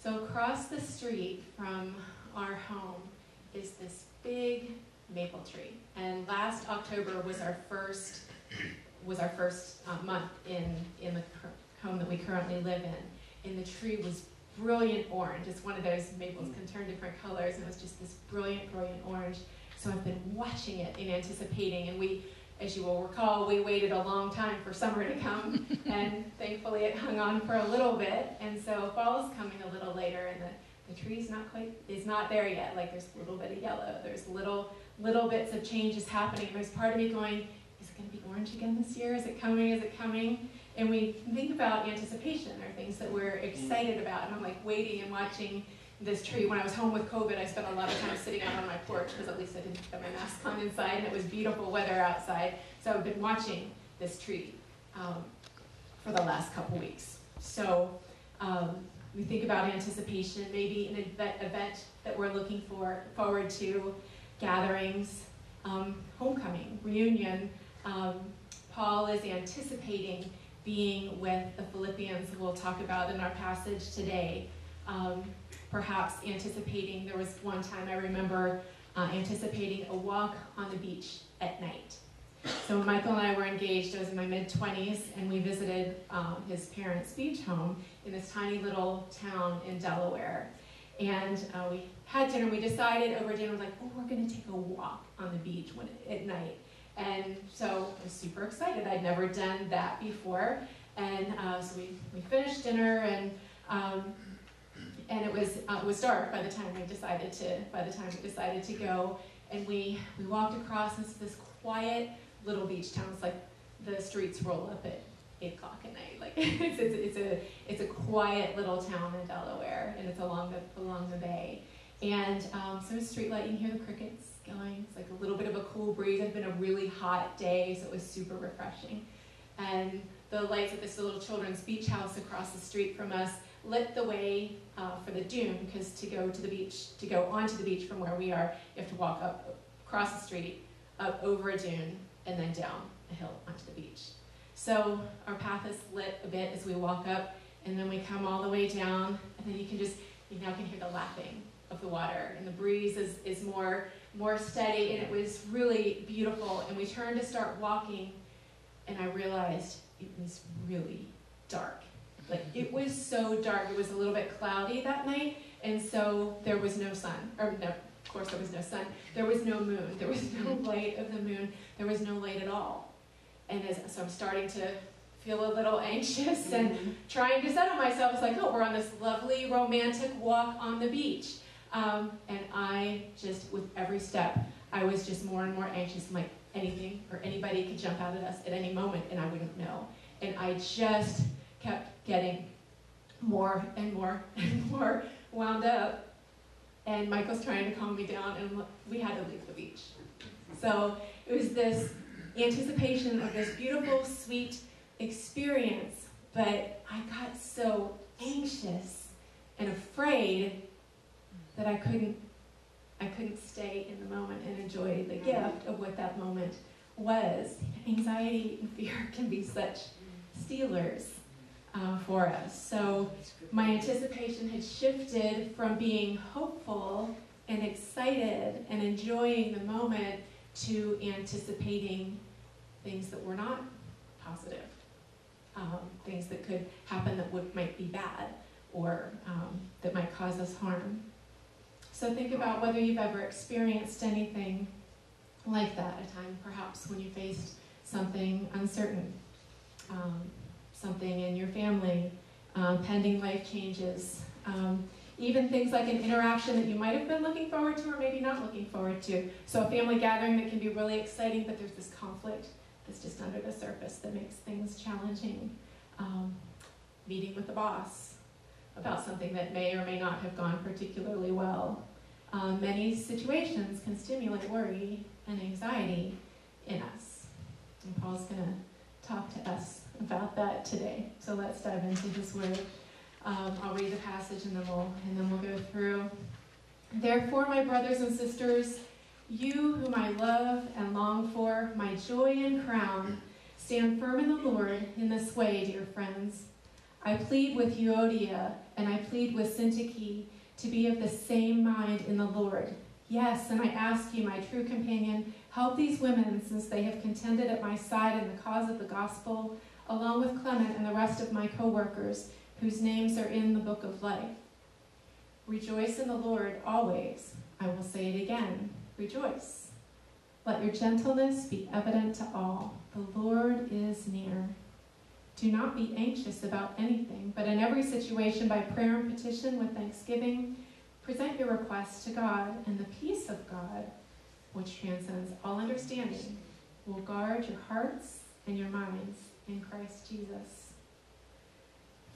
So across the street from our home is this big maple tree. And last October was our first was our first uh, month in in the home that we currently live in. And the tree was brilliant orange. It's one of those maples can turn different colors, and it was just this brilliant, brilliant orange. So I've been watching it and anticipating, and we as you will recall, we waited a long time for summer to come, and thankfully it hung on for a little bit. And so fall is coming a little later, and the, the tree's not quite is not there yet. Like there's a little bit of yellow, there's little little bits of changes happening. There's part of me going, is it going to be orange again this year? Is it coming? Is it coming? And we think about anticipation or things that we're mm. excited about. And I'm like waiting and watching this tree. When I was home with COVID, I spent a lot of time sitting out on my porch because at least I didn't have my mask on inside and it was beautiful weather outside. So I've been watching this tree um, for the last couple weeks. So um, we think about anticipation, maybe an event, that we're looking for forward to, gatherings, um, homecoming, reunion. Um, Paul is anticipating being with the Philippians, we'll talk about in our passage today. Um, perhaps anticipating, there was one time I remember uh, anticipating a walk on the beach at night. So Michael and I were engaged, I was in my mid 20s, and we visited um, his parents' beach home in this tiny little town in Delaware. And uh, we had dinner, we decided over dinner, like, oh, we're gonna take a walk on the beach when, at night. And so I was super excited. I'd never done that before. And uh, so we, we finished dinner and um, and it was uh, it was dark by the time we decided to by the time we decided to go. And we we walked across into this quiet little beach town. It's like the streets roll up at eight o'clock at night. Like it's, it's, it's a it's a quiet little town in delaware and it's along the along the bay. And um, so street light. You can hear the crickets going. It's like a little bit of a cool breeze. It's been a really hot day so it was super refreshing. And the lights at this little children's beach house across the street from us lit the way uh, for the dune because to go to the beach, to go onto the beach from where we are, you have to walk up across the street, up over a dune, and then down a hill onto the beach. So our path is lit a bit as we walk up, and then we come all the way down, and then you can just, you now can hear the lapping of the water, and the breeze is, is more, more steady, and it was really beautiful. And we turned to start walking, and I realized it was really dark like it was so dark. It was a little bit cloudy that night, and so there was no sun. Or no, of course there was no sun. There was no moon. There was no light of the moon. There was no light at all. And as, so I'm starting to feel a little anxious and mm-hmm. trying to settle myself. It's like, oh, we're on this lovely romantic walk on the beach. Um, and I just, with every step, I was just more and more anxious. I'm like, anything or anybody could jump out at us at any moment and I wouldn't know. And I just kept getting more and more and more wound up. And Michael's trying to calm me down, and we had to leave the beach. So it was this anticipation of this beautiful, sweet experience, but I got so anxious and afraid that I couldn't I couldn't stay in the moment and enjoy the mm-hmm. gift of what that moment was. Anxiety and fear can be such stealers uh, for us. So my anticipation had shifted from being hopeful and excited and enjoying the moment to anticipating things that were not positive, um, things that could happen that would, might be bad or um, that might cause us harm. So think about whether you've ever experienced anything like that, a time perhaps when you faced something uncertain. Um, something in your family, um, pending life changes, um, even things like an interaction that you might have been looking forward to or maybe not looking forward to. So a family gathering that can be really exciting, but there's this conflict that's just under the surface that makes things challenging. Um, meeting with the boss about something that may or may not have gone particularly well. Um, many situations can stimulate worry and anxiety in us. And Paul's going to talk to us about that today. So let's dive into His Word. Um, I'll read the passage and then we'll and then we'll go through. Therefore, my brothers and sisters, you whom I love and long for, my joy and crown, stand firm in the Lord in this way, dear friends. I plead with Euodia and I plead with Syntyche to be of the same mind in the Lord. Yes, and I ask you, my true companion, help these women since they have contended at my side in the cause of the gospel, along with Clement and the rest of my co workers, whose names are in the book of life. Rejoice in the Lord always. I will say it again rejoice. Let your gentleness be evident to all. The Lord is near. Do not be anxious about anything, but in every situation, by prayer and petition with thanksgiving, present your requests to God, and the peace of God, which transcends all understanding, will guard your hearts and your minds in Christ Jesus.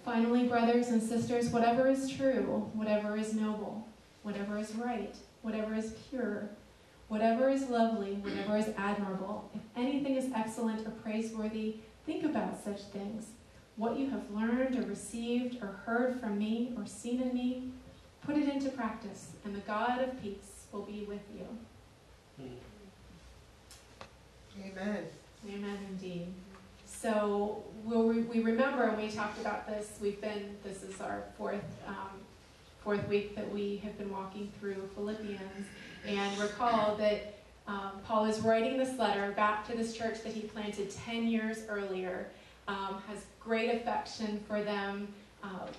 Finally, brothers and sisters, whatever is true, whatever is noble, whatever is right, whatever is pure, whatever is lovely, whatever is admirable, if anything is excellent or praiseworthy, think about such things. What you have learned or received or heard from me or seen in me, put it into practice, and the God of peace will be with you. Hmm. Amen. Amen indeed. So we'll re- we remember, and we talked about this, we've been, this is our fourth, um, fourth week that we have been walking through Philippians, and recall that um, Paul is writing this letter back to this church that he planted 10 years earlier, um, has great affection for them. Um,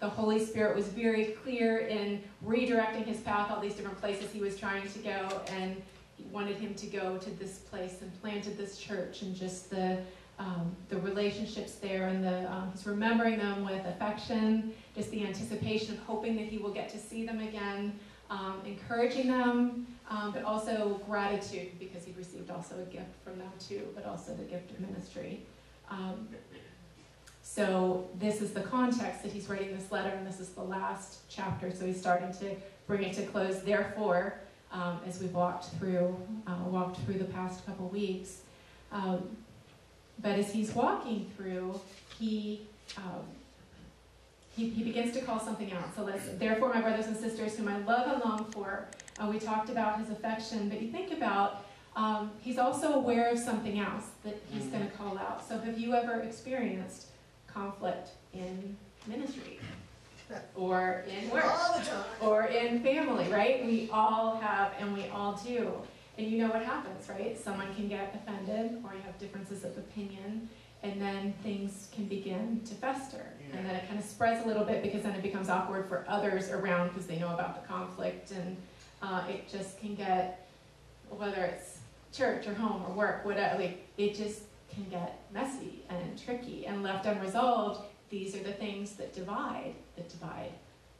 the Holy Spirit was very clear in redirecting his path, all these different places he was trying to go, and wanted him to go to this place and planted this church, and just the um, the relationships there, and the um, he's remembering them with affection, just the anticipation of hoping that he will get to see them again, um, encouraging them, um, but also gratitude because he received also a gift from them too, but also the gift of ministry. Um, so this is the context that he's writing this letter, and this is the last chapter. So he's starting to bring it to close. Therefore, um, as we've walked through, uh, walked through the past couple weeks, um, but as he's walking through, he, um, he he begins to call something out. So let's. Therefore, my brothers and sisters, whom I love and long for, uh, we talked about his affection, but you think about. Um, he's also aware of something else that he's going to call out. So, have you ever experienced conflict in ministry or in work All the time. or in family, right? We all have and we all do. And you know what happens, right? Someone can get offended or you have differences of opinion and then things can begin to fester. And then it kind of spreads a little bit because then it becomes awkward for others around because they know about the conflict and uh, it just can get, whether it's church or home or work, whatever, like, it just can get messy and tricky and left unresolved. These are the things that divide, that divide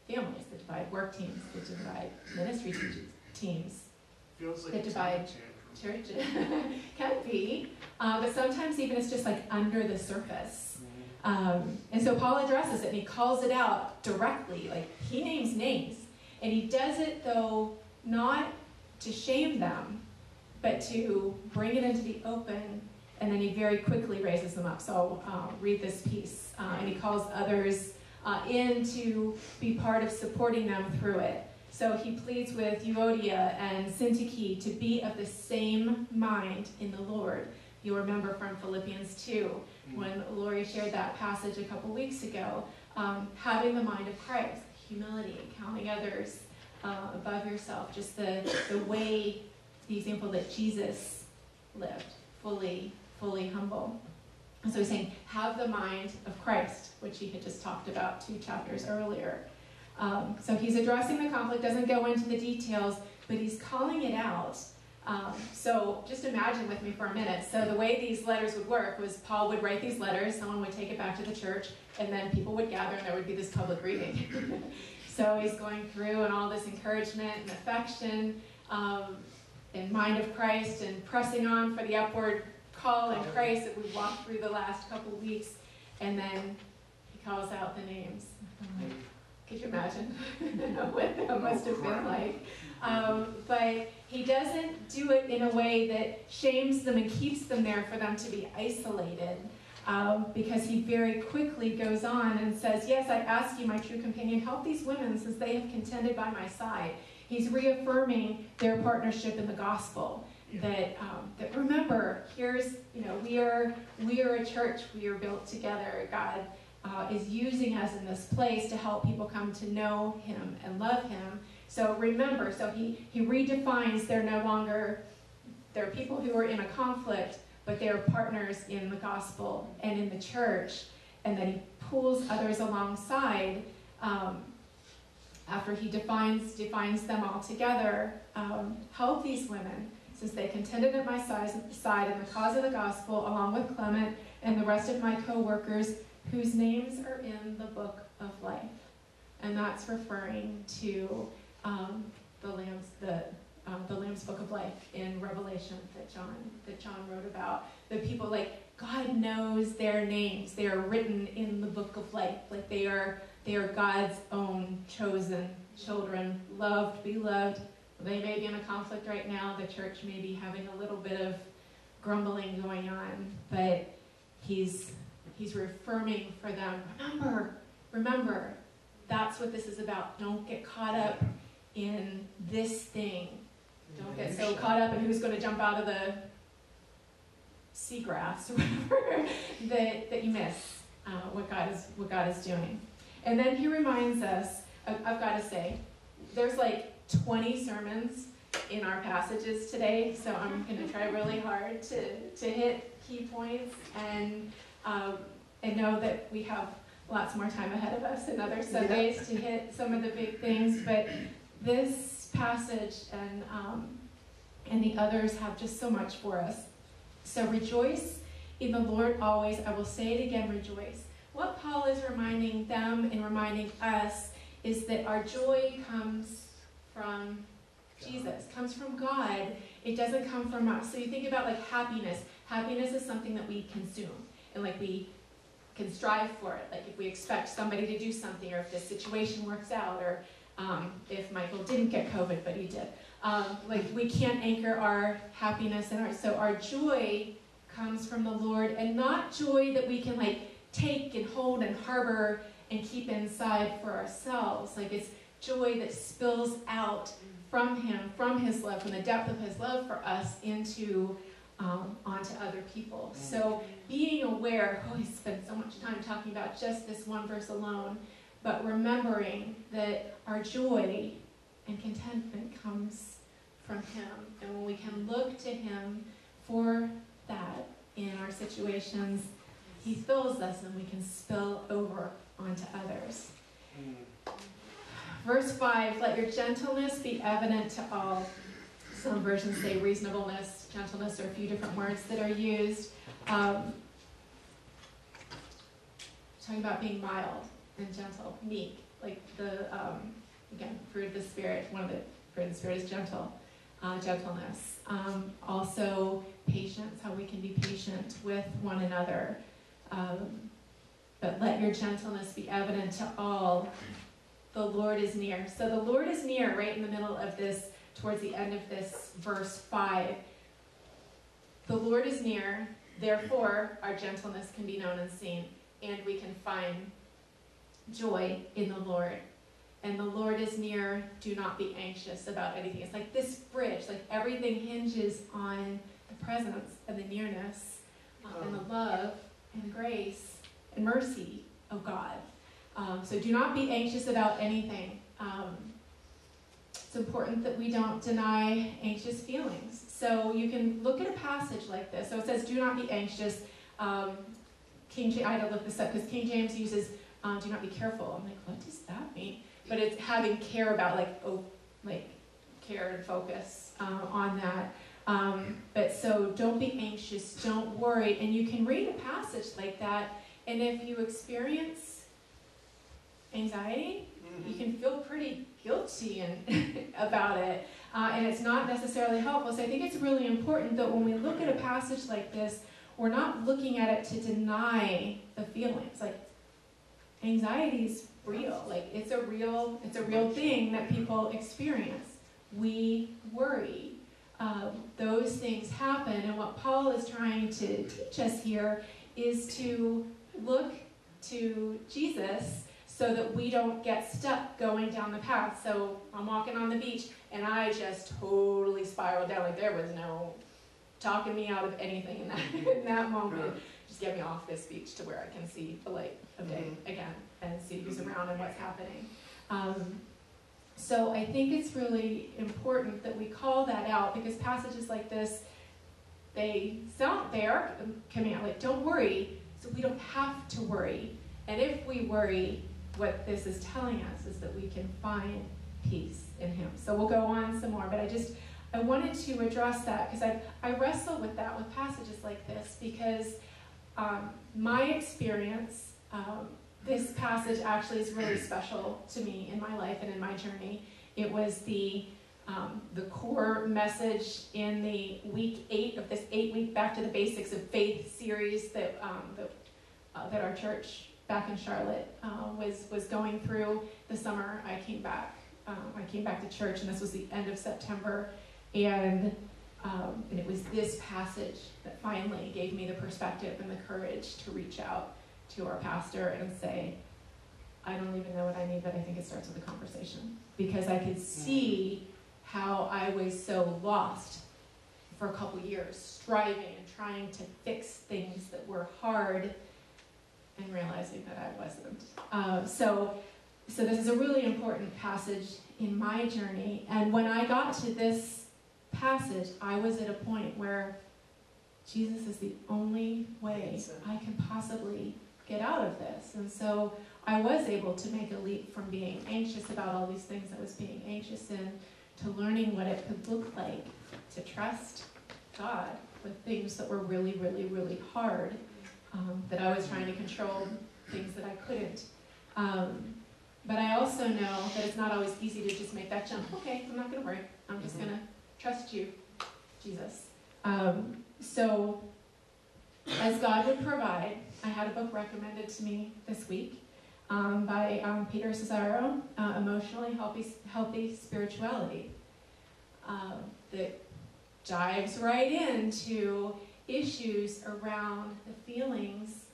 families, that divide work teams, that divide ministry te- teams, Feels like a divide tantrum. church. can be, uh, but sometimes even it's just like under the surface. Um, and so Paul addresses it and he calls it out directly. Like he names names. And he does it though not to shame them, but to bring it into the open. And then he very quickly raises them up. So uh, read this piece. Uh, and he calls others uh, in to be part of supporting them through it. So he pleads with Euodia and Syntyche to be of the same mind in the Lord. You'll remember from Philippians 2 when Lori shared that passage a couple weeks ago, um, having the mind of Christ, humility, counting others uh, above yourself, just the, the way, the example that Jesus lived, fully, fully humble. So he's saying, have the mind of Christ, which he had just talked about two chapters earlier. Um, so he's addressing the conflict, doesn't go into the details, but he's calling it out. Um, so just imagine with me for a minute. So the way these letters would work was Paul would write these letters, someone would take it back to the church, and then people would gather and there would be this public reading. so he's going through and all this encouragement and affection um, and mind of Christ and pressing on for the upward call in Christ that we walked through the last couple weeks. And then he calls out the names. Could you imagine what that must have been like? Um, but he doesn't do it in a way that shames them and keeps them there for them to be isolated. Um, because he very quickly goes on and says, Yes, I ask you, my true companion, help these women since they have contended by my side. He's reaffirming their partnership in the gospel. That um, that remember, here's you know we are we are a church. We are built together. God uh, is using us in this place to help people come to know Him and love Him. So remember, so He He redefines. They're no longer they're people who are in a conflict, but they're partners in the gospel and in the church, and then He pulls others alongside. Um, after he defines defines them all together, um, help these women, since they contended at my side in the cause of the gospel, along with Clement and the rest of my co-workers, whose names are in the book of life. And that's referring to um, the Lamb's the uh, the Lamb's Book of Life in Revelation that John that John wrote about. The people like God knows their names; they are written in the Book of Life. Like they are they are God's own chosen children, loved, beloved. They may be in a conflict right now. The church may be having a little bit of grumbling going on, but He's He's reaffirming for them. Remember, remember, that's what this is about. Don't get caught up in this thing. Don't get so caught up in who's going to jump out of the seagrass or whatever that, that you miss uh, what God is what God is doing. And then he reminds us, I've got to say, there's like 20 sermons in our passages today, so I'm going to try really hard to, to hit key points and, um, and know that we have lots more time ahead of us in other Sundays yeah. to hit some of the big things. But this passage and, um, and the others have just so much for us. So rejoice in the Lord always. I will say it again, rejoice. What Paul is reminding them and reminding us is that our joy comes from Jesus, comes from God. It doesn't come from us. So you think about like happiness. Happiness is something that we consume and like we can strive for it. Like if we expect somebody to do something or if the situation works out or um, if Michael didn't get COVID, but he did. Um, like we can't anchor our happiness in our, so our joy comes from the Lord and not joy that we can like take and hold and harbor and keep inside for ourselves. Like it's joy that spills out from Him, from His love, from the depth of His love for us into um, onto other people. So being aware, oh, we spent so much time talking about just this one verse alone, but remembering that our joy and contentment comes from Him. And when we can look to Him for that in our situations, he fills us and we can spill over onto others. Verse 5 Let your gentleness be evident to all. Some versions say reasonableness, gentleness, or a few different words that are used. Um, talking about being mild and gentle, meek. Like the, um, again, fruit of the Spirit, one of the fruit of the Spirit is gentle, uh, gentleness. Um, also, patience, how we can be patient with one another. Um, but let your gentleness be evident to all. The Lord is near. So the Lord is near right in the middle of this, towards the end of this verse 5. The Lord is near, therefore our gentleness can be known and seen, and we can find joy in the Lord. And the Lord is near, do not be anxious about anything. It's like this bridge, like everything hinges on the presence and the nearness uh, and the love and grace and mercy of God. Um, so do not be anxious about anything. Um, it's important that we don't deny anxious feelings. So you can look at a passage like this. So it says, "Do not be anxious." Um, King James, I had to look this up because King James uses um, "Do not be careful." I'm like, what does that mean? But it's having care about like oh, like care and focus uh, on that. Um, but so don't be anxious, don't worry. And you can read a passage like that, and if you experience anxiety, mm-hmm. you can feel pretty guilty and about it. Uh, and it's not necessarily helpful. So I think it's really important that when we look at a passage like this, we're not looking at it to deny the feelings. Like anxiety is real. Like it's a real, it's a real thing that people experience. We worry um, those things happen. And what Paul is trying to teach us here is to look to Jesus so that we don't get stuck going down the path. So I'm walking on the beach and I just totally spiraled down. Like there was no talking me out of anything in that, in that moment. Just get me off this beach to where I can see the light of day mm-hmm. again and see who's mm-hmm. around and what's happening. Um, so I think it's really important that we call that out because passages like this, they sound there, are command like don't worry, so we don't have to worry. And if we worry, what this is telling us is that we can find peace in Him. So we'll go on some more, but I just I wanted to address that because I I wrestle with that with passages like this because um, my experience. Um, this passage actually is really special to me in my life and in my journey. It was the um, the core message in the week eight of this eight week Back to the Basics of Faith series that um, that, uh, that our church back in Charlotte uh, was was going through the summer. I came back. Um, I came back to church, and this was the end of September, and um, and it was this passage that finally gave me the perspective and the courage to reach out to our pastor and say, I don't even know what I need, but I think it starts with a conversation. Because I could see how I was so lost for a couple years, striving and trying to fix things that were hard and realizing that I wasn't. Uh, so, so this is a really important passage in my journey. And when I got to this passage, I was at a point where Jesus is the only way I can possibly get out of this. And so I was able to make a leap from being anxious about all these things I was being anxious in to learning what it could look like to trust God with things that were really, really, really hard, um, that I was trying to control, things that I couldn't. Um, but I also know that it's not always easy to just make that jump. Okay, I'm not going to worry. I'm just mm-hmm. going to trust you, Jesus. Um, so as God would provide, I had a book recommended to me this week um, by um, Peter Scazzero, uh, Emotionally Healthy, Healthy Spirituality, uh, that dives right into issues around the feelings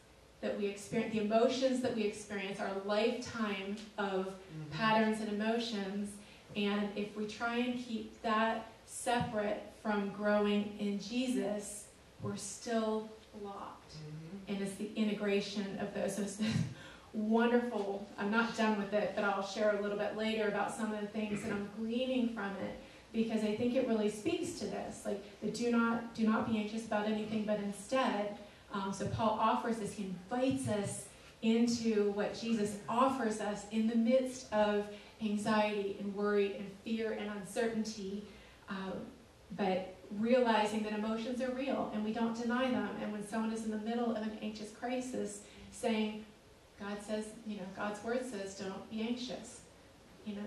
that we experience, the emotions that we experience, our lifetime of mm-hmm. patterns and emotions. And if we try and keep that separate from growing in Jesus, we're still blocked. Mm-hmm. And it's the integration of those. So it's wonderful. I'm not done with it, but I'll share a little bit later about some of the things that I'm gleaning from it because I think it really speaks to this. Like the do not do not be anxious about anything, but instead. Um, so Paul offers this. He invites us into what Jesus offers us in the midst of anxiety and worry and fear and uncertainty. Um, but realizing that emotions are real and we don't deny them. And when someone is in the middle of an anxious crisis, saying, God says, you know, God's word says, don't be anxious. You know,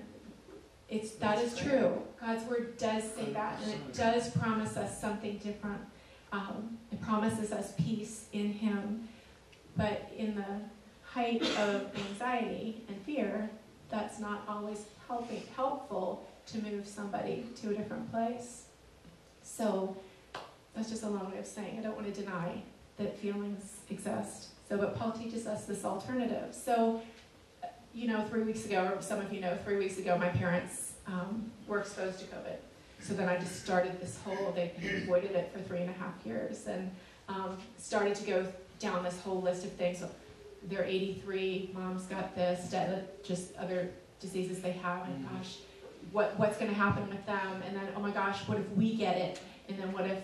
it's that is true. God's word does say that, and it does promise us something different. Um, it promises us peace in Him, but in the height of anxiety and fear, that's not always helping helpful to move somebody to a different place. So that's just a long way of saying I don't want to deny that feelings exist. So, but Paul teaches us this alternative. So, you know, three weeks ago, or some of you know, three weeks ago, my parents um, were exposed to COVID. So then I just started this whole, they avoided it for three and a half years and um, started to go down this whole list of things. So they're 83, mom's got this, just other diseases they have, and mm-hmm. gosh, what, what's going to happen with them, and then, oh my gosh, what if we get it? And then what if,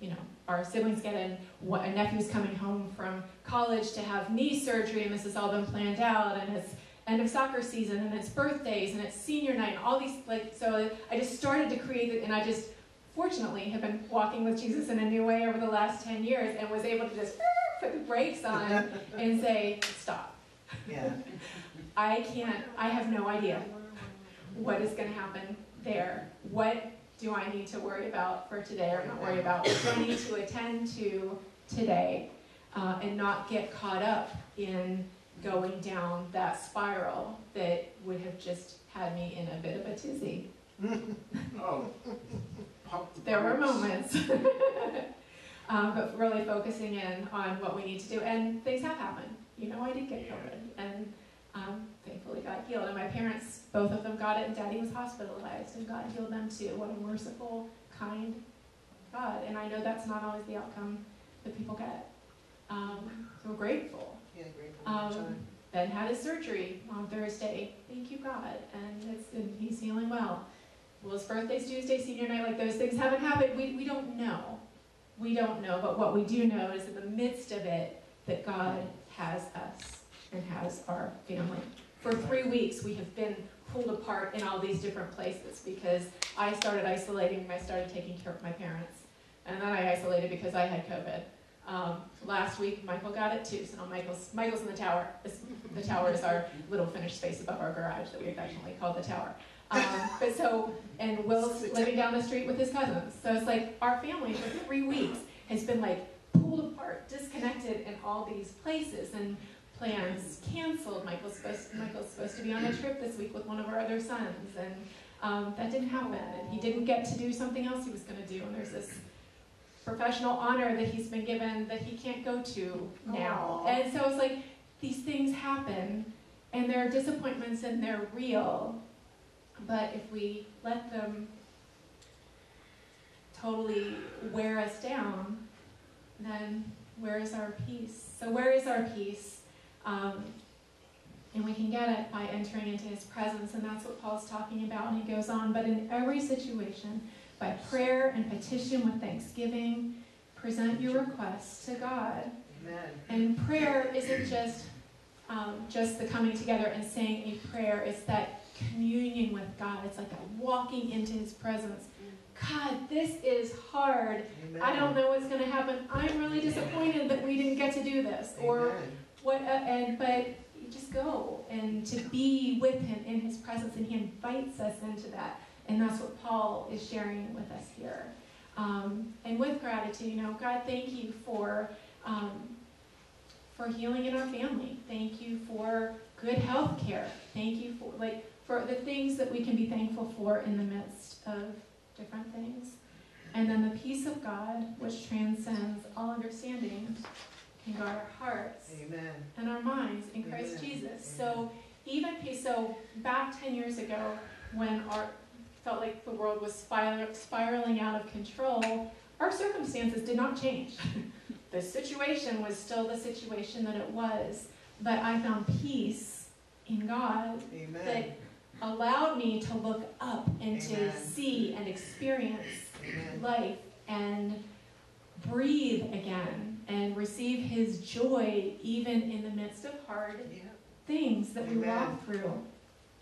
you know, our siblings get it, what, a nephew's coming home from college to have knee surgery, and this has all been planned out, and it's end of soccer season, and it's birthdays, and it's senior night, and all these, like, so I just started to create it, and I just, fortunately, have been walking with Jesus in a new way over the last 10 years, and was able to just put the brakes on and say, stop. Yeah. I can't, I have no idea what is going to happen there? What do I need to worry about for today or not worry about? What do I need to attend to today uh, and not get caught up in going down that spiral that would have just had me in a bit of a tizzy? oh, there were moments. um, but really focusing in on what we need to do. And things have happened. You know, I did get COVID. And um, thankfully got healed. And my parents, both of them got it, and daddy was hospitalized, and God healed them too. What a merciful, kind God. And I know that's not always the outcome that people get. Um, so we're grateful. Um, Ben had his surgery on Thursday. Thank you, God. And, it's, and he's feeling well. Well, his birthday's Tuesday, senior night, like those things haven't happened. We, we don't know. We don't know. But what we do know is in the midst of it, that God has us and has our family. For three weeks, we have been pulled apart in all these different places because I started isolating I started taking care of my parents. And then I isolated because I had COVID. Um, last week, Michael got it too, so now Michael's, Michael's in the tower. This, the tower is our little finished space above our garage that we affectionately call the tower. Um, but so, and Will's living down the street with his cousins. So it's like our family for three weeks has been like pulled apart, disconnected in all these places, and plans canceled. Michael's supposed, Michael's supposed to be on a trip this week with one of our other sons, and um, that didn't happen. And he didn't get to do something else he was going to do. And there's this professional honor that he's been given that he can't go to now. Aww. And so it's like these things happen, and there are disappointments, and they're real. But if we let them totally wear us down, then where is our peace? So, where is our peace? Um, and we can get it by entering into his presence, and that's what Paul's talking about. And he goes on, but in every situation, by prayer and petition with thanksgiving, present your requests to God. Amen. And prayer isn't just um, just the coming together and saying a prayer. It's that communion with God. It's like walking into His presence. God, this is hard. Amen. I don't know what's going to happen. I'm really disappointed that we didn't get to do this, Amen. or what. Uh, and but you just go and to be with Him in His presence, and He invites us into that. And that's what Paul is sharing with us here. Um, and with gratitude, you know, God, thank you for um, for healing in our family. Thank you for good health care. Thank you for like for the things that we can be thankful for in the midst of different things. And then the peace of God, which transcends all understanding, can guard our hearts Amen. and our minds in Christ Amen. Jesus. Amen. So even. So back ten years ago, when our felt like the world was spiraling out of control, our circumstances did not change. the situation was still the situation that it was, but I found peace in God Amen. that allowed me to look up and Amen. to see and experience Amen. life and breathe again and receive his joy even in the midst of hard yeah. things that we walk through.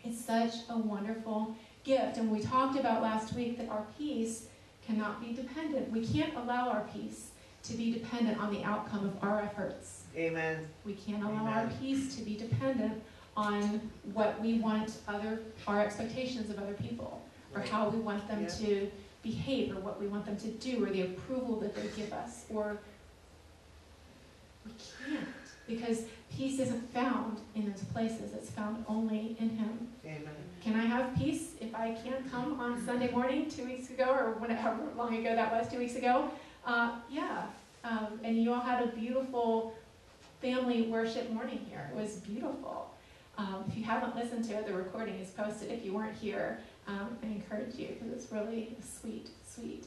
It's such a wonderful gift. And we talked about last week that our peace cannot be dependent. We can't allow our peace to be dependent on the outcome of our efforts. Amen. We can't allow Amen. our peace to be dependent on what we want other our expectations of other people or how we want them yeah. to behave or what we want them to do or the approval that they give us or we can't because peace isn't found in those places it's found only in him Amen. Can I have peace if I can't come on Sunday morning two weeks ago or whenever long ago that was, two weeks ago? Uh, yeah. Um, and you all had a beautiful family worship morning here. It was beautiful. Um, if you haven't listened to it, the recording is posted. If you weren't here, um, I encourage you because it's really sweet, sweet.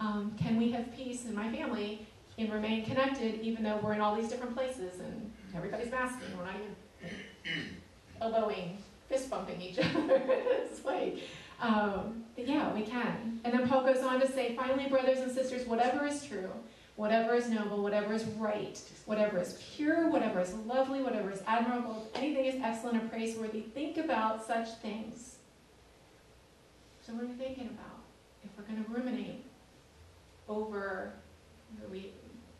Um, can we have peace in my family and remain connected even though we're in all these different places and everybody's masking? We're not even elbowing fist bumping each other. it's like, um, yeah, we can. And then Paul goes on to say, finally, brothers and sisters, whatever is true, whatever is noble, whatever is right, whatever is pure, whatever is lovely, whatever is admirable, if anything is excellent or praiseworthy, think about such things. So what are we thinking about? If we're going to ruminate over, we,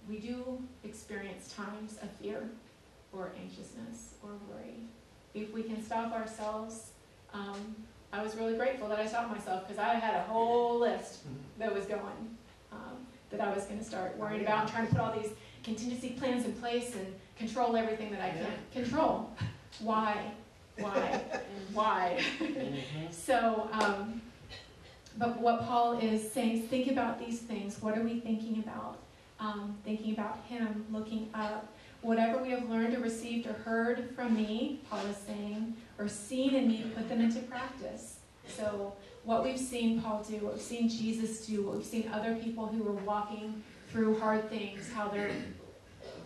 we do experience times of fear or anxiousness or worry if we can stop ourselves. Um, I was really grateful that I stopped myself because I had a whole list that was going um, that I was going to start worrying about and trying to put all these contingency plans in place and control everything that I can't control. Why? Why? Why? Mm-hmm. so, um, but what Paul is saying is think about these things. What are we thinking about? Um, thinking about Him, looking up, whatever we have learned or received or heard from me, Paul is saying, or seen in me, put them into practice. So, what we've seen Paul do, what we've seen Jesus do, what we've seen other people who are walking through hard things, how they're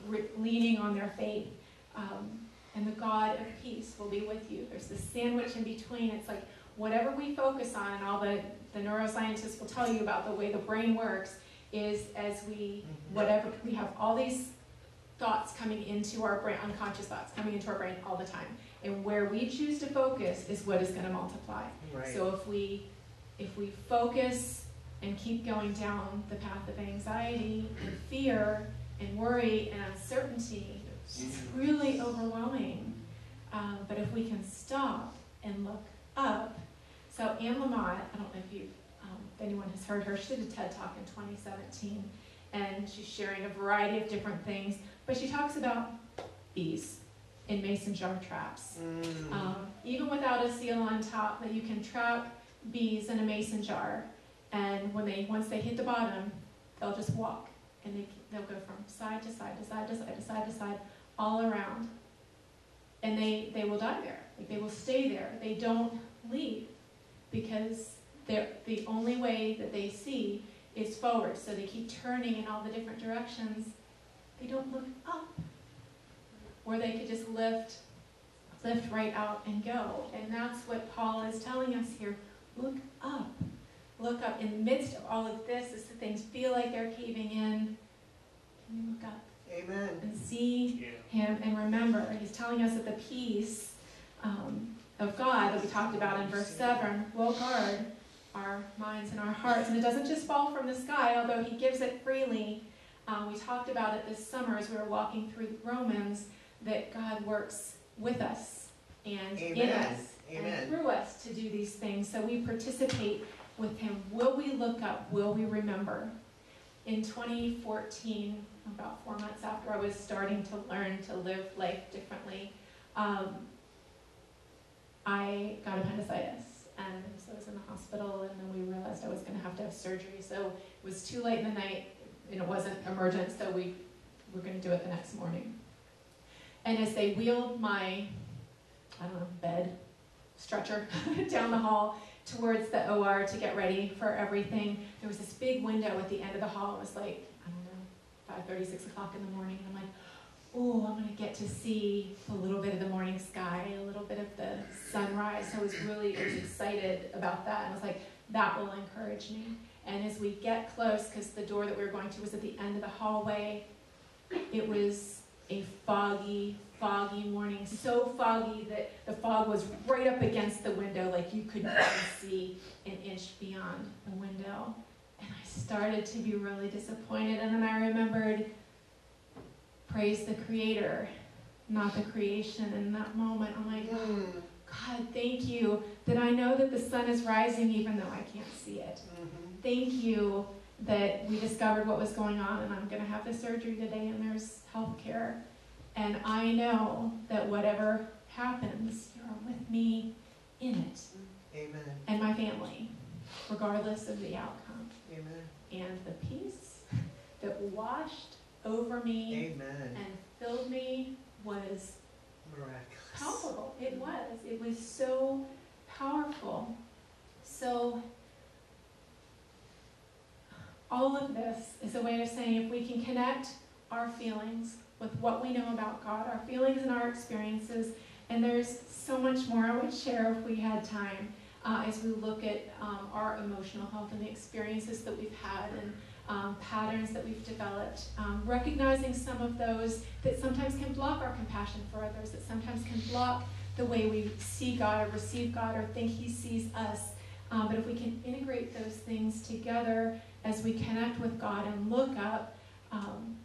re- leaning on their faith. Um, and the God of peace will be with you. There's this sandwich in between. It's like whatever we focus on, and all the, the neuroscientists will tell you about the way the brain works, is as we, whatever, we have all these thoughts coming into our brain, unconscious thoughts coming into our brain all the time. And where we choose to focus is what is going to multiply. Right. So if we if we focus and keep going down the path of anxiety and fear and worry and uncertainty, it's really overwhelming. Um, but if we can stop and look up, so Anne Lamott, I don't know if you, um, if anyone has heard her, she did a TED talk in 2017, and she's sharing a variety of different things. But she talks about bees in mason jar traps. Mm. Um, even without a seal on top, that you can trap bees in a mason jar, and when they once they hit the bottom, they'll just walk, and they they'll go from side to side to side to side to side to side, all around, and they they will die there. Like they will stay there. They don't leave because they're the only way that they see is forward. So they keep turning in all the different directions. They don't look up, where they could just lift lift right out and go. And that's what Paul is telling us here. Look up. Look up. In the midst of all of this, as the things feel like they're caving in, can you look up Amen. and see him and remember? He's telling us that the peace um, of God that we talked about in verse 7 will guard our minds and our hearts. And it doesn't just fall from the sky, although he gives it freely. Um, we talked about it this summer as we were walking through Romans that God works with us and in Amen. us and through us to do these things. So we participate with Him. Will we look up? Will we remember? In 2014, about four months after I was starting to learn to live life differently, um, I got appendicitis. And so I was in the hospital, and then we realized I was going to have to have surgery. So it was too late in the night, it wasn't emergent, so we were going to do it the next morning. And as they wheeled my, I don't know, bed, stretcher down the hall towards the OR to get ready for everything, there was this big window at the end of the hall. It was like, I don't know, 5.30, 6 o'clock in the morning. And I'm like, oh, I'm going to get to see a little bit of the morning sky, a little bit of the sunrise. So I was really excited about that. And I was like, that will encourage me. And as we get close, because the door that we were going to was at the end of the hallway, it was a foggy, foggy morning, so foggy that the fog was right up against the window, like you couldn't even see an inch beyond the window. And I started to be really disappointed. And then I remembered, praise the Creator, not the creation. In that moment, I'm like, Mm. God, thank you that I know that the sun is rising even though I can't see it. Mhm. Thank you that we discovered what was going on and I'm going to have the surgery today and there's health care. And I know that whatever happens, you're with me in it Amen. and my family, regardless of the outcome. Amen. And the peace that washed over me Amen. and filled me was Miraculous. powerful. It was. It was so powerful. So, all of this is a way of saying if we can connect our feelings with what we know about God, our feelings and our experiences, and there's so much more I would share if we had time uh, as we look at um, our emotional health and the experiences that we've had and um, patterns that we've developed, um, recognizing some of those that sometimes can block our compassion for others, that sometimes can block the way we see God or receive God or think He sees us. Um, but if we can integrate those things together as we connect with God and look up, um,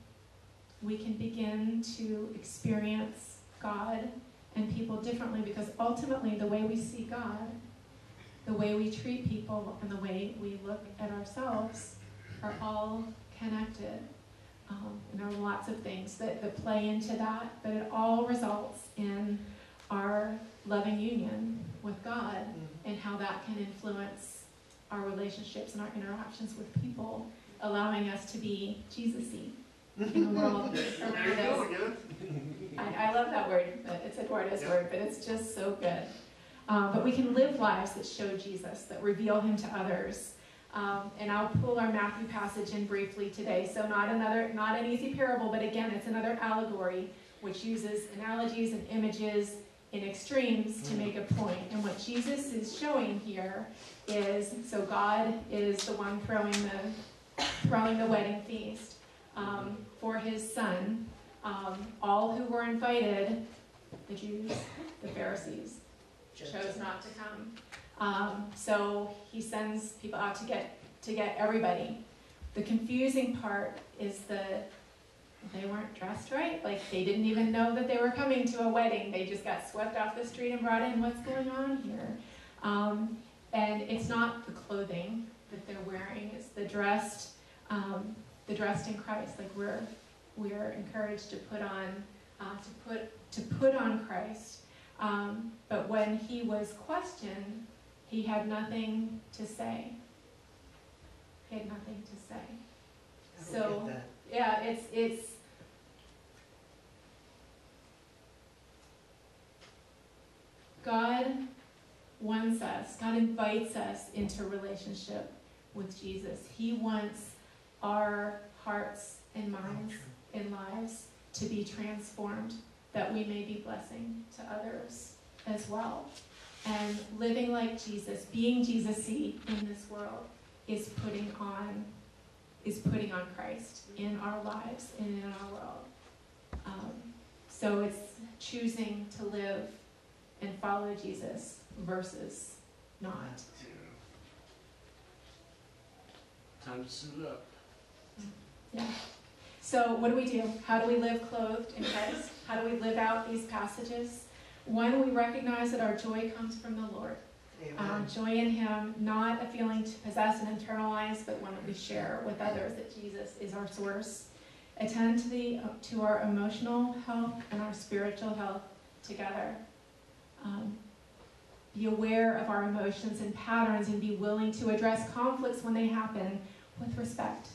we can begin to experience God and people differently because ultimately the way we see God, the way we treat people, and the way we look at ourselves are all connected. Um, and there are lots of things that, that play into that, but it all results in our loving union with God Mhm. and how that can influence our relationships and our interactions with people, allowing us to be Jesus-y in the world around us. I, I love that word, but it's Eduardo's Yeah. word, but it's just so good. Um, but we can live lives that show Jesus, that reveal him to others. Um, and I'll pull our Matthew passage in briefly today. So not another, not an easy parable, but again, it's another allegory which uses analogies and images in extremes to make a point. And what Jesus is showing here is, so God is the one throwing the, throwing the wedding feast um, for his son. Um, all who were invited, the Jews, the Pharisees, chose not to come. Um, so he sends people out to get to get everybody. The confusing part is that they weren't dressed right. Like they didn't even know that they were coming to a wedding. They just got swept off the street and brought in. What's going on here? Um, and it's not the clothing that they're wearing; it's the dressed, um, the dressed in Christ. Like we're we're encouraged to put on uh, to put to put on Christ. Um, but when he was questioned, he had nothing to say. He had nothing to say. So- Yeah, it's it's God wants us, God invites us into relationship with Jesus. He wants our hearts and minds and lives to be transformed, that we may be blessing to others as well. And living like Jesus, being Jesus-y in this world, is putting on is putting on Christ in our lives and in our world. Um, so it's choosing to live and follow Jesus versus not. Time to suit up. Yeah. So what do we do? How do we live clothed in Christ? How do we live out these passages? One, we recognize that our joy comes from the Lord. Um, joy in Him, not a feeling to possess and internalize, but one that we share with others. That Jesus is our source. Attend to the to our emotional health and our spiritual health together. Um, be aware of our emotions and patterns, and be willing to address conflicts when they happen with respect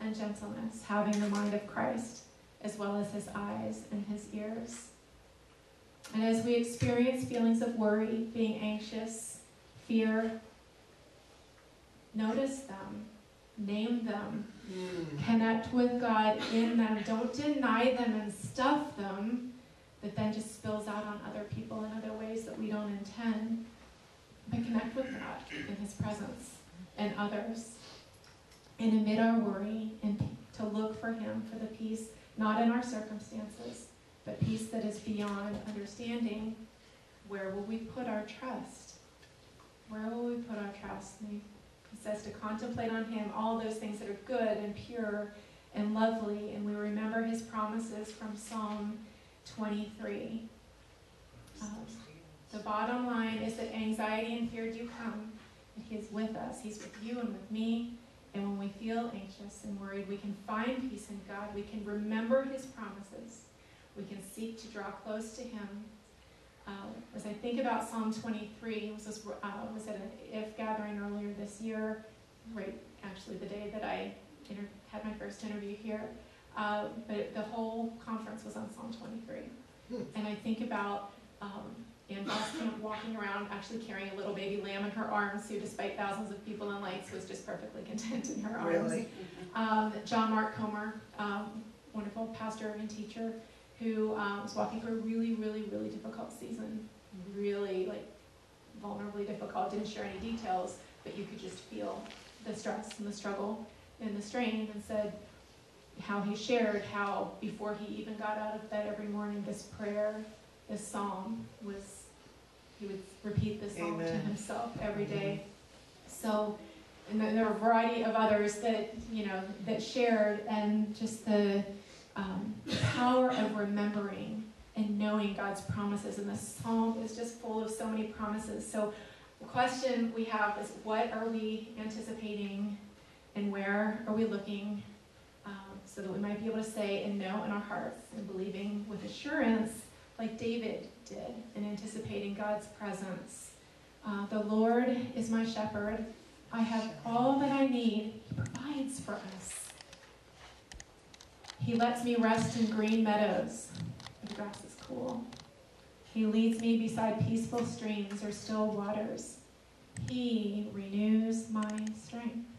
and gentleness, having the mind of Christ as well as His eyes and His ears. And as we experience feelings of worry, being anxious, fear, notice them, name them, Mm. connect with God in them. Don't deny them and stuff them that then just spills out on other people in other ways that we don't intend. But connect with God in His presence and others. And amid our worry, and to look for Him for the peace, not in our circumstances, but peace that is beyond understanding. Where will we put our trust? Where will we put our trust? He says to contemplate on him all those things that are good and pure and lovely, and we remember his promises from Psalm 23. Um, the bottom line is that anxiety and fear do come, and he is with us. He's with you and with me. And when we feel anxious and worried, we can find peace in God. We can remember his promises. We can seek to draw close to him. Uh, as I think about Psalm 23, was, this, uh, was at an IF gathering earlier this year, right actually the day that I had my first interview here. Uh, but the whole conference was on Psalm 23. Hmm. And I think about um, Ann Voskamp walking around actually carrying a little baby lamb in her arms, who, despite thousands of people and lights, was just perfectly content in her arms. Really? Um, John Mark Comer, um, wonderful pastor and teacher, who um, was walking through a really, really, really difficult season. Really, like, vulnerably difficult. Didn't share any details, but you could just feel the stress and the struggle and the strain, and said how he shared how before he even got out of bed every morning, this prayer, this psalm was, he would repeat this psalm to himself every day. So, and then there were a variety of others that, you know, that shared, and just the um, power of remembering and knowing God's promises. And this psalm is just full of so many promises. So, the question we have is what are we anticipating and where are we looking so that we might be able to say and know in our hearts and believing with assurance, like David did, and anticipating God's presence. Uh, the Lord is my shepherd. I have all that I need. He provides for us. He lets me rest in green meadows. The grass is cool. He leads me beside peaceful streams or still waters. He renews my strength.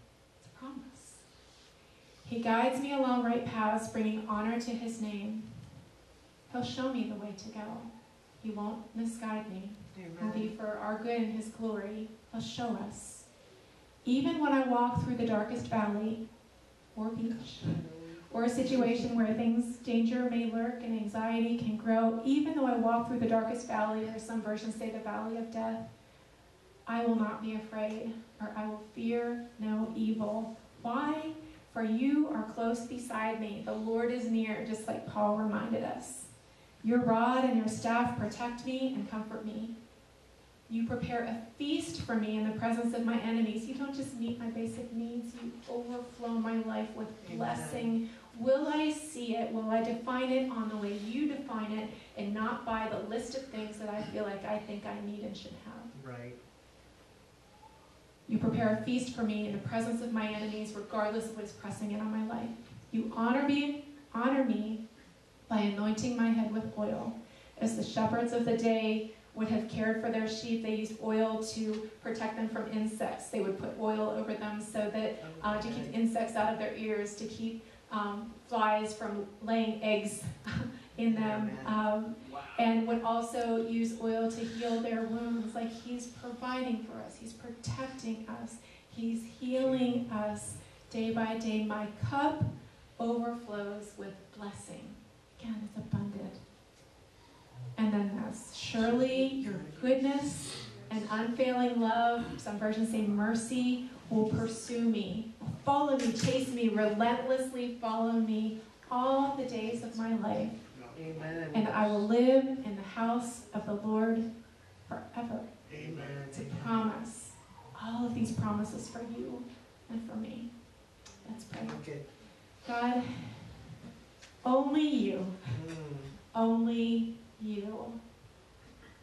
It's a promise. He guides me along right paths, bringing honor to his name. He'll show me the way to go. He won't misguide me. It'll be for our good and his glory. He'll show us. Even when I walk through the darkest valley or beach, or a situation where things, danger may lurk and anxiety can grow, even though I walk through the darkest valley, or some versions say the valley of death, I will not be afraid, or I will fear no evil. Why? For you are close beside me. The Lord is near, just like Paul reminded us. Your rod and your staff protect me and comfort me. You prepare a feast for me in the presence of my enemies. You don't just meet my basic needs, you overflow my life with Amen. blessing. Will I see it? Will I define it on the way you define it and not by the list of things that I feel like I think I need and should have? Right. You prepare a feast for me in the presence of my enemies, regardless of what is pressing in on my life. You honor me, honor me by anointing my head with oil. As the shepherds of the day would have cared for their sheep, they used oil to protect them from insects. They would put oil over them so that uh, to keep insects out of their ears, to keep um, flies from laying eggs in them. Um, Wow. and would also use oil to heal their wounds. Like He's providing for us, He's protecting us, He's healing us day by day. My cup overflows with blessing. Again, it's abundant. And then this surely your goodness and unfailing love, some versions say mercy, will pursue me, follow me, chase me, relentlessly follow me all the days of my life Amen. and I will live in the house of the Lord forever. Amen. A promise. All of these promises for you and for me. Let's pray. Okay. God, only you, Mm. only you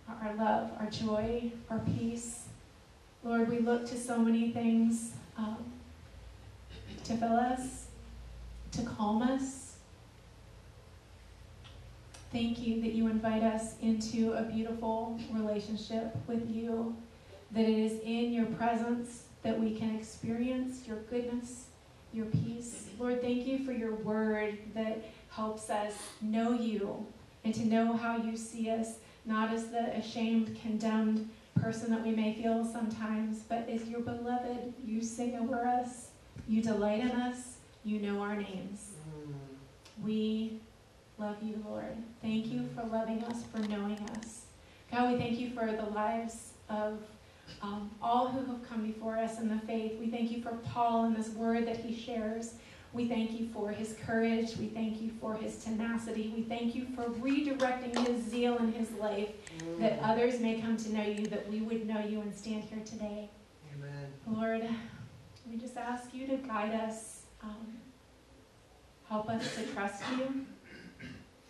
are our love, our joy, our peace. Lord, we look to so many things um, to fill us, to calm us. Thank you that you invite us into a beautiful relationship with you, that it is in your presence that we can experience your goodness, your peace. Lord, thank you for your word that helps us know you and to know how you see us, not as the ashamed, condemned person that we may feel sometimes, but as your beloved. You sing over us, you delight in us, you know our names. Mm. We love you, Lord. Thank you for loving us, for knowing us. God, we thank you for the lives of um, all who have come before us in the faith. We thank you for Paul and this word that he shares. We thank you for his courage. We thank you for his tenacity. We thank you for redirecting his zeal in his life Mm. that others may come to know you, that we would know you and stand here today. Amen. Lord, we just ask you to guide us. Um, help us to trust you.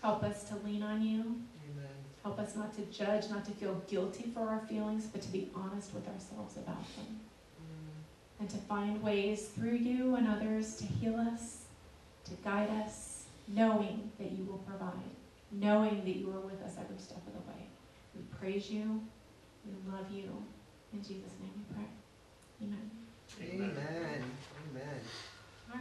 Help us to lean on you. Amen. Help us not to judge, not to feel guilty for our feelings, but to be honest with ourselves about them. Mm. And to find ways through you and others to heal us, to guide us, knowing that you will provide, knowing that you are with us every step of the way. We praise you. We love you. In Jesus' name we pray. Amen. Amen. Amen.